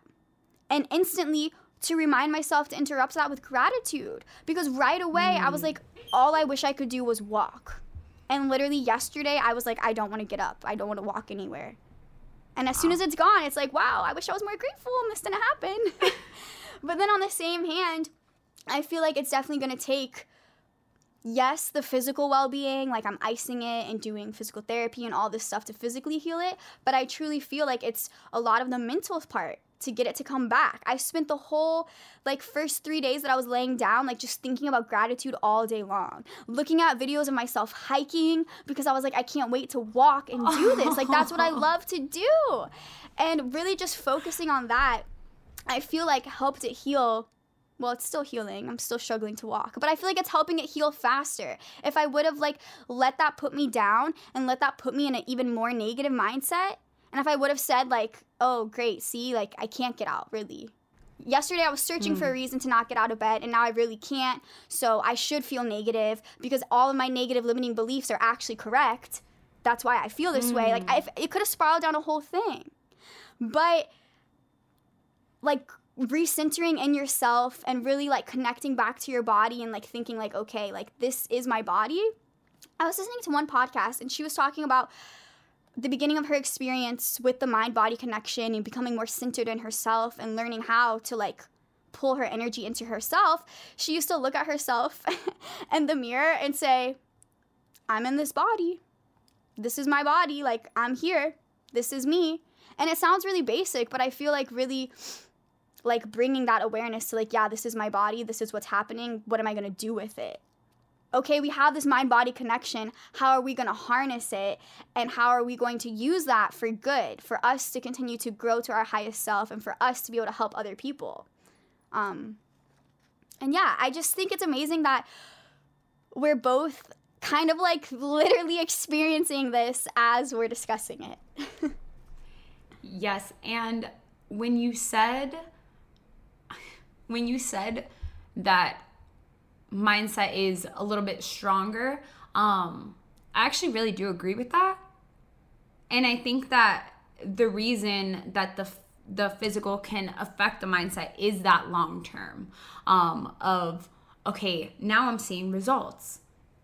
And instantly to remind myself to interrupt that with gratitude. Because right away, mm. I was mm. like, all I wish I could do was walk. And literally yesterday, I was like, I don't want to get up. I don't want to walk anywhere. And as wow. soon as it's gone, it's like, wow, I wish I was more grateful and this didn't happen. but then on the same hand, I feel like it's definitely going to take yes, the physical well being, like I'm icing it and doing physical therapy and all this stuff to physically heal it, but I truly feel like it's a lot of the mental part to get it to come back. I spent the whole like first 3 days that I was laying down like just thinking about gratitude all day long. Looking at videos of myself hiking because I was like I can't wait to walk and do this. Like that's what I love to do. And really just focusing on that I feel like helped it heal well it's still healing i'm still struggling to walk but i feel like it's helping it heal faster if i would have like let that put me down and let that put me in an even more negative mindset and if i would have said like oh great see like i can't get out really Yesterday I was searching for a mm. reason to not get out of bed and now I really can't. So I should feel negative because all of my negative limiting beliefs are actually correct. That's why I feel this way. Like mm. I, it could have spiraled down a whole thing. But like recentering in yourself and really like connecting back to your body and like thinking like okay, like this is my body. I was listening to one podcast and she was talking about the beginning of her experience with the mind body connection and becoming more centered in herself and learning how to like pull her energy into herself, she used to look at herself in the mirror and say, I'm in this body. This is my body. Like, I'm here. This is me. And it sounds really basic, but I feel like really like bringing that awareness to like, yeah, this is my body. This is what's happening. What am I going to do with it? okay, we have this mind body connection. How are we going to harness it? And how are we going to use that for good, for us to continue to grow to our highest self and for us to be able to help other people? Um, and yeah, I just think it's amazing that we're both kind of like literally experiencing this as we're discussing it. yes. And when you said, when you said that mindset is a little bit stronger. Um, I actually really do agree with that. And I think that the reason that the the physical can affect the mindset is that long term um, of okay now i'm seeing results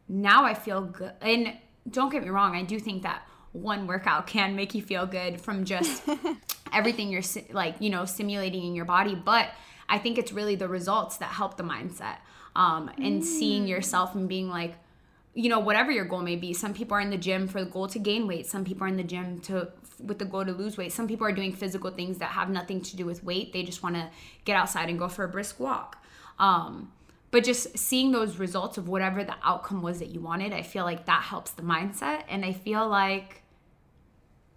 now i feel good and don't get me wrong i do think that one workout can make you feel good from just everything you're like you know simulating in your body but i think it's really the results that help the mindset um, and mm. seeing yourself and being like, you know, whatever your goal may be. Some people are in the gym for the goal to gain weight. Some people are in the gym to with the goal to lose weight. Some people are doing physical things that have nothing to do with weight. They just want to get outside and go for a brisk walk. Um, but just seeing those results of whatever the outcome was that you wanted, I feel like that helps the mindset. And I feel like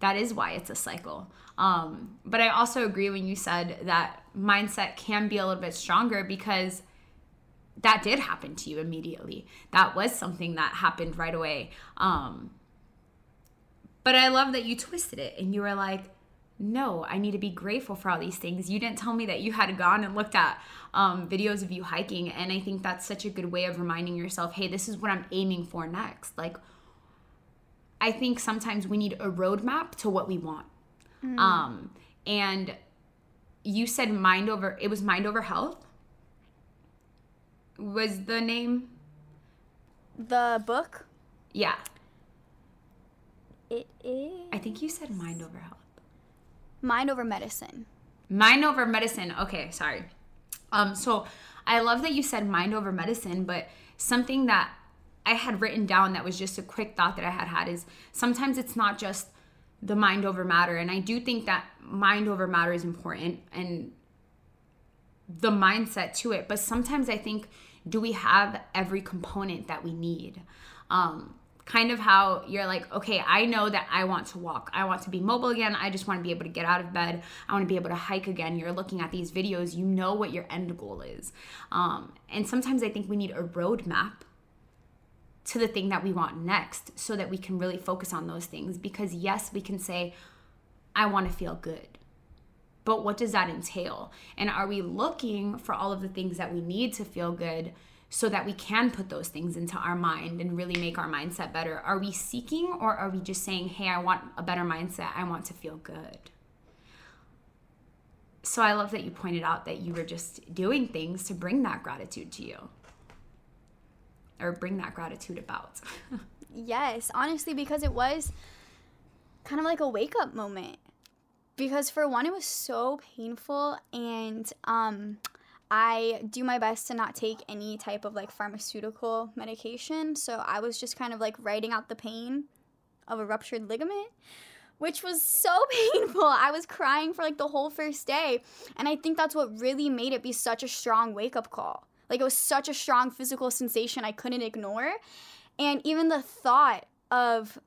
that is why it's a cycle. Um, but I also agree when you said that mindset can be a little bit stronger because that did happen to you immediately. That was something that happened right away. Um, but I love that you twisted it and you were like, no, I need to be grateful for all these things. You didn't tell me that you had gone and looked at um, videos of you hiking. And I think that's such a good way of reminding yourself, hey, this is what I'm aiming for next. Like, I think sometimes we need a roadmap to what we want. Mm. Um, and you said mind over, it was mind over health was the name? The book? Yeah. It is. I think you said Mind Over Health. Mind Over Medicine. Mind Over Medicine. Okay, sorry. Um, so I love that you said Mind Over Medicine, but something that I had written down that was just a quick thought that I had had is sometimes it's not just the mind over matter, and I do think that mind over matter is important and the mindset to it. But sometimes I think do we have every component that we need? Um, kind of how you're like, okay, I know that I want to walk. I want to be mobile again. I just want to be able to get out of bed. I want to be able to hike again. You're looking at these videos, you know what your end goal is. Um, and sometimes I think we need a roadmap to the thing that we want next so that we can really focus on those things. Because, yes, we can say, I want to feel good. But what does that entail? And are we looking for all of the things that we need to feel good so that we can put those things into our mind and really make our mindset better? Are we seeking or are we just saying, hey, I want a better mindset, I want to feel good? So I love that you pointed out that you were just doing things to bring that gratitude to you or bring that gratitude about. yes, honestly, because it was kind of like a wake up moment because for one it was so painful and um I do my best to not take any type of like pharmaceutical medication. So I was just kind of like writing out the pain of a ruptured ligament, which was so painful. I was crying for like the whole first day. And I think that's what really made it be such a strong wake up call. Like it was such a strong physical sensation I couldn't ignore. And even the thought of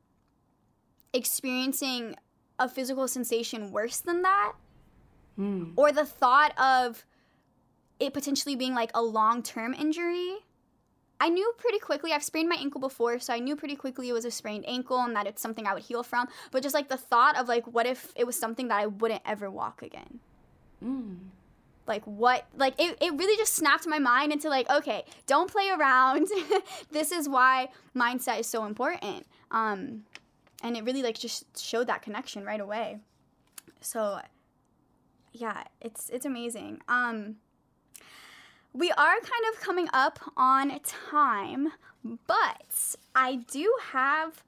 experiencing a physical sensation worse than that, mm. or the thought of it potentially being like a long term injury. I knew pretty quickly, I've sprained my ankle before, so I knew pretty quickly it was a sprained ankle and that it's something I would heal from. But just like the thought of like, what if it was something that I wouldn't ever walk again? Mm. Like what like it, it really just snapped my mind into like okay don't play around. This is why mindset is so important. Um and it really like just showed that connection right away. So yeah it's it's amazing. Um we are kind of coming up on time but i do have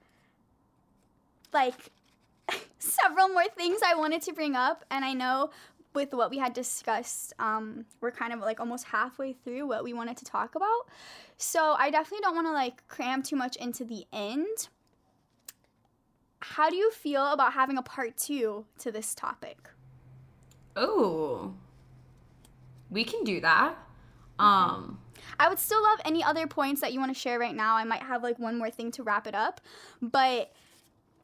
like several more things i wanted to bring up and i know with what we had discussed, um, we're kind of like almost halfway through what we wanted to talk about. So I definitely don't want to like cram too much into the end. How do you feel about having a part two to this topic? Oh, we can do that. Um, I would still love any other points that you want to share right now. I might have like one more thing to wrap it up, but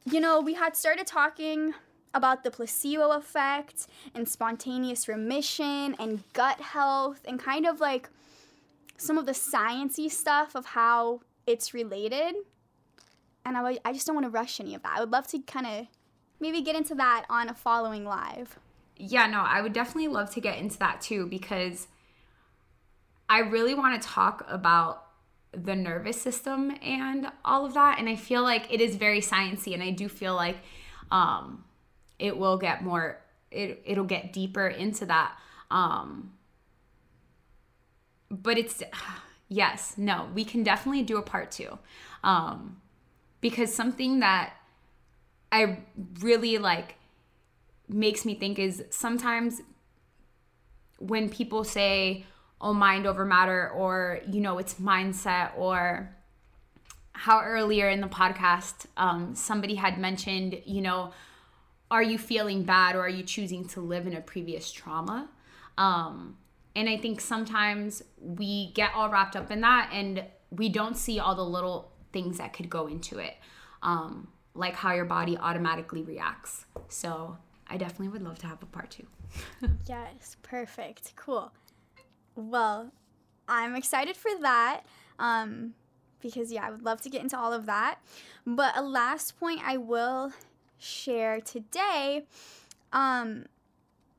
you know, we had started talking about the placebo effect and spontaneous remission and gut health and kind of like some of the sciency stuff of how it's related. And I, I just don't want to rush any of that. I would love to kind of maybe get into that on a following live. Yeah, no, I would definitely love to get into that too because I really want to talk about the nervous system and all of that. And I feel like it is very sciency, and I do feel like um, it will get more it it'll get deeper into that um but it's yes no we can definitely do a part two um because something that i really like makes me think is sometimes when people say oh mind over matter or you know it's mindset or how earlier in the podcast um, somebody had mentioned you know are you feeling bad or are you choosing to live in a previous trauma? Um, and I think sometimes we get all wrapped up in that and we don't see all the little things that could go into it, um, like how your body automatically reacts. So I definitely would love to have a part two. yes, perfect. Cool. Well, I'm excited for that. Um, because yeah, I would love to get into all of that. But a last point I will share today um,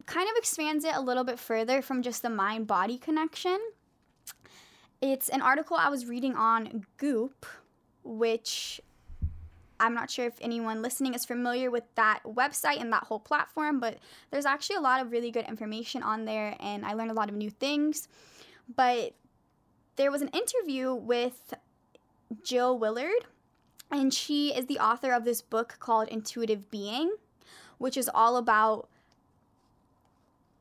kind of expands it a little bit further from just the mind body connection. It's an article I was reading on Goop, which I'm not sure if anyone listening is familiar with that website and that whole platform, but there's actually a lot of really good information on there, and I learned a lot of new things. But there was an interview with Jill Willard, and she is the author of this book called Intuitive Being, which is all about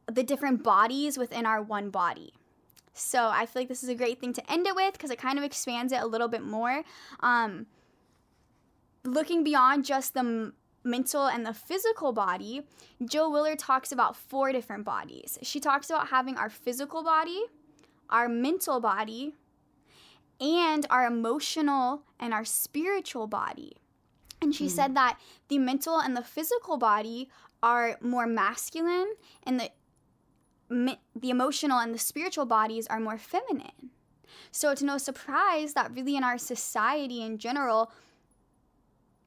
the different bodies within our one body. So I feel like this is a great thing to end it with because it kind of expands it a little bit more. Um, looking beyond just the m- mental and the physical body, Jill Willard talks about four different bodies. She talks about having our physical body, our mental body, and our emotional and our spiritual body. And she mm. said that the mental and the physical body are more masculine and the the emotional and the spiritual bodies are more feminine. So it's no surprise that really in our society in general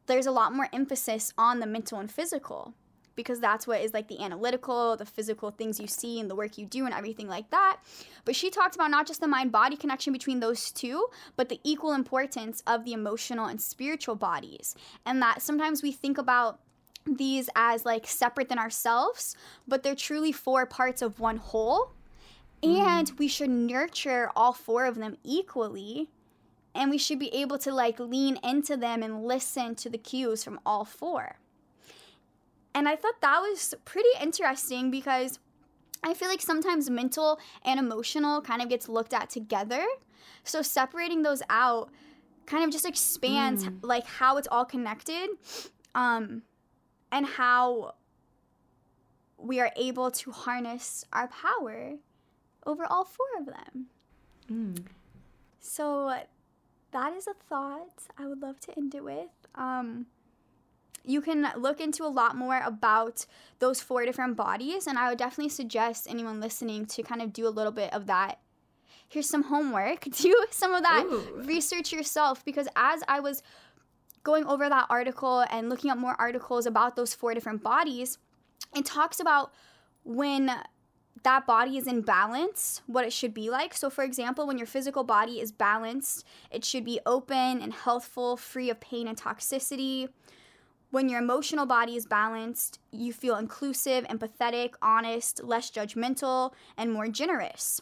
there's a lot more emphasis on the mental and physical because that's what is like the analytical, the physical things you see and the work you do and everything like that. But she talked about not just the mind body connection between those two, but the equal importance of the emotional and spiritual bodies. And that sometimes we think about these as like separate than ourselves, but they're truly four parts of one whole. Mm. And we should nurture all four of them equally and we should be able to like lean into them and listen to the cues from all four. And I thought that was pretty interesting because I feel like sometimes mental and emotional kind of gets looked at together. So separating those out kind of just expands mm. like how it's all connected um and how we are able to harness our power over all four of them. Mm. So that is a thought I would love to end it with. Um, you can look into a lot more about those four different bodies. And I would definitely suggest anyone listening to kind of do a little bit of that. Here's some homework. Do some of that Ooh. research yourself because as I was going over that article and looking up more articles about those four different bodies, it talks about when that body is in balance, what it should be like. So, for example, when your physical body is balanced, it should be open and healthful, free of pain and toxicity. When your emotional body is balanced, you feel inclusive, empathetic, honest, less judgmental, and more generous.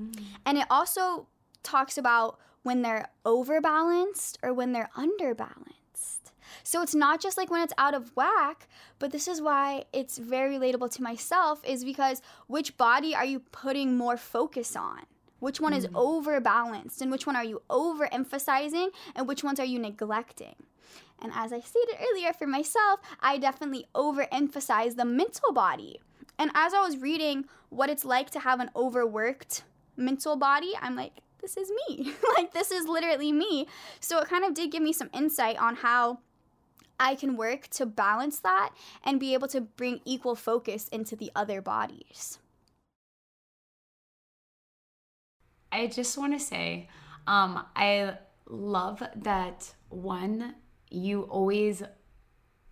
Mm. And it also talks about when they're overbalanced or when they're underbalanced. So it's not just like when it's out of whack, but this is why it's very relatable to myself is because which body are you putting more focus on? Which one mm. is overbalanced and which one are you overemphasizing and which ones are you neglecting? And as I stated earlier for myself, I definitely overemphasize the mental body. And as I was reading what it's like to have an overworked mental body, I'm like, this is me. like, this is literally me. So it kind of did give me some insight on how I can work to balance that and be able to bring equal focus into the other bodies. I just want to say, um, I love that one, you always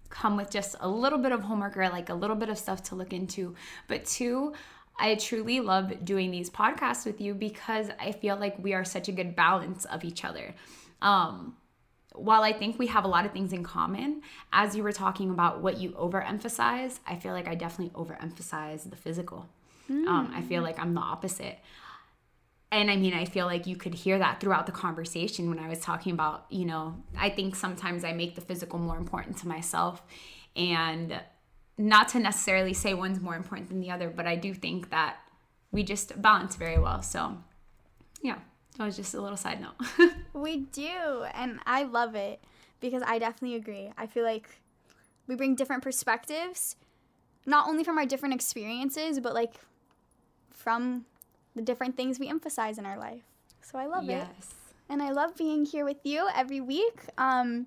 come with just a little bit of homework or like a little bit of stuff to look into. But two, I truly love doing these podcasts with you because I feel like we are such a good balance of each other. Um, while I think we have a lot of things in common, as you were talking about what you overemphasize, I feel like I definitely overemphasize the physical. Mm. Um, I feel like I'm the opposite. And I mean, I feel like you could hear that throughout the conversation when I was talking about, you know, I think sometimes I make the physical more important to myself. And not to necessarily say one's more important than the other, but I do think that we just balance very well. So, yeah. That was just a little side note. we do, and I love it because I definitely agree. I feel like we bring different perspectives, not only from our different experiences, but like from the different things we emphasize in our life. So I love yes. it. And I love being here with you every week. Um,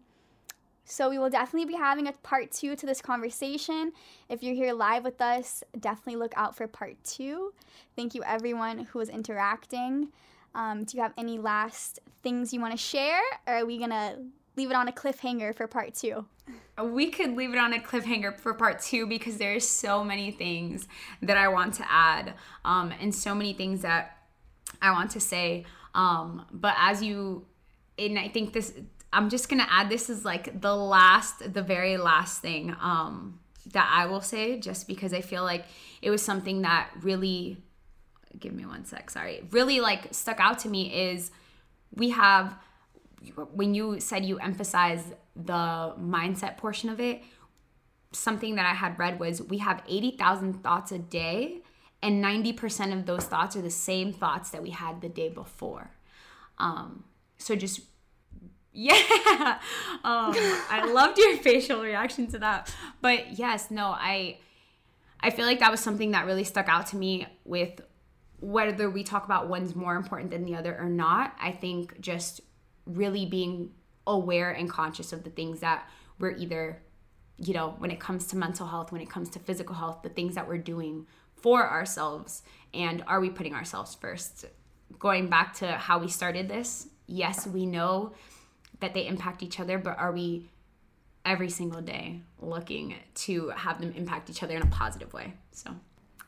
so we will definitely be having a part two to this conversation. If you're here live with us, definitely look out for part two. Thank you, everyone who was interacting. Um, do you have any last things you want to share, or are we gonna leave it on a cliffhanger for part two? We could leave it on a cliffhanger for part two because there's so many things that I want to add, um, and so many things that I want to say. Um, but as you, and I think this, I'm just gonna add this is like the last, the very last thing um, that I will say, just because I feel like it was something that really give me one sec sorry really like stuck out to me is we have when you said you emphasize the mindset portion of it something that i had read was we have 80,000 thoughts a day and 90% of those thoughts are the same thoughts that we had the day before. Um, so just yeah um, i loved your facial reaction to that. But yes no i i feel like that was something that really stuck out to me with whether we talk about one's more important than the other or not, I think just really being aware and conscious of the things that we're either, you know, when it comes to mental health, when it comes to physical health, the things that we're doing for ourselves, and are we putting ourselves first? Going back to how we started this, yes, we know that they impact each other, but are we every single day looking to have them impact each other in a positive way? So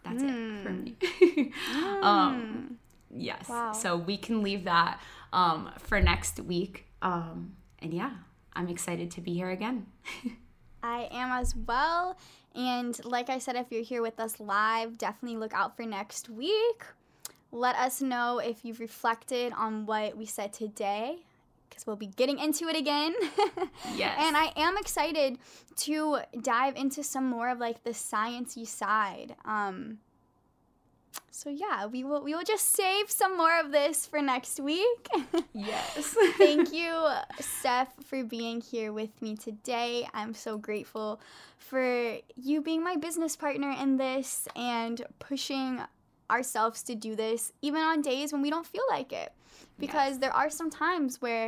that's mm. it for me. mm. um, yes. Wow. So we can leave that um, for next week. Um, and yeah, I'm excited to be here again. I am as well. And like I said, if you're here with us live, definitely look out for next week. Let us know if you've reflected on what we said today because we'll be getting into it again. yes. And I am excited to dive into some more of like the sciencey side. Um, so yeah, we will we will just save some more of this for next week. yes. Thank you, Steph, for being here with me today. I'm so grateful for you being my business partner in this and pushing ourselves to do this even on days when we don't feel like it because yes. there are some times where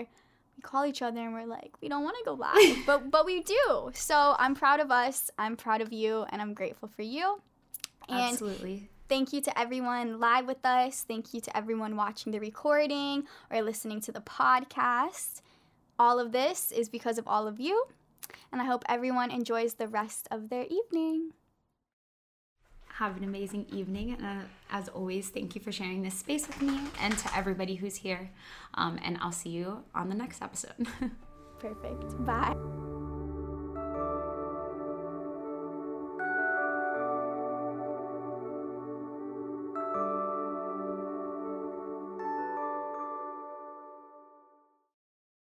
we call each other and we're like we don't want to go live but but we do so i'm proud of us i'm proud of you and i'm grateful for you and absolutely thank you to everyone live with us thank you to everyone watching the recording or listening to the podcast all of this is because of all of you and i hope everyone enjoys the rest of their evening Have an amazing evening. And uh, as always, thank you for sharing this space with me and to everybody who's here. Um, and I'll see you on the next episode. Perfect. Bye.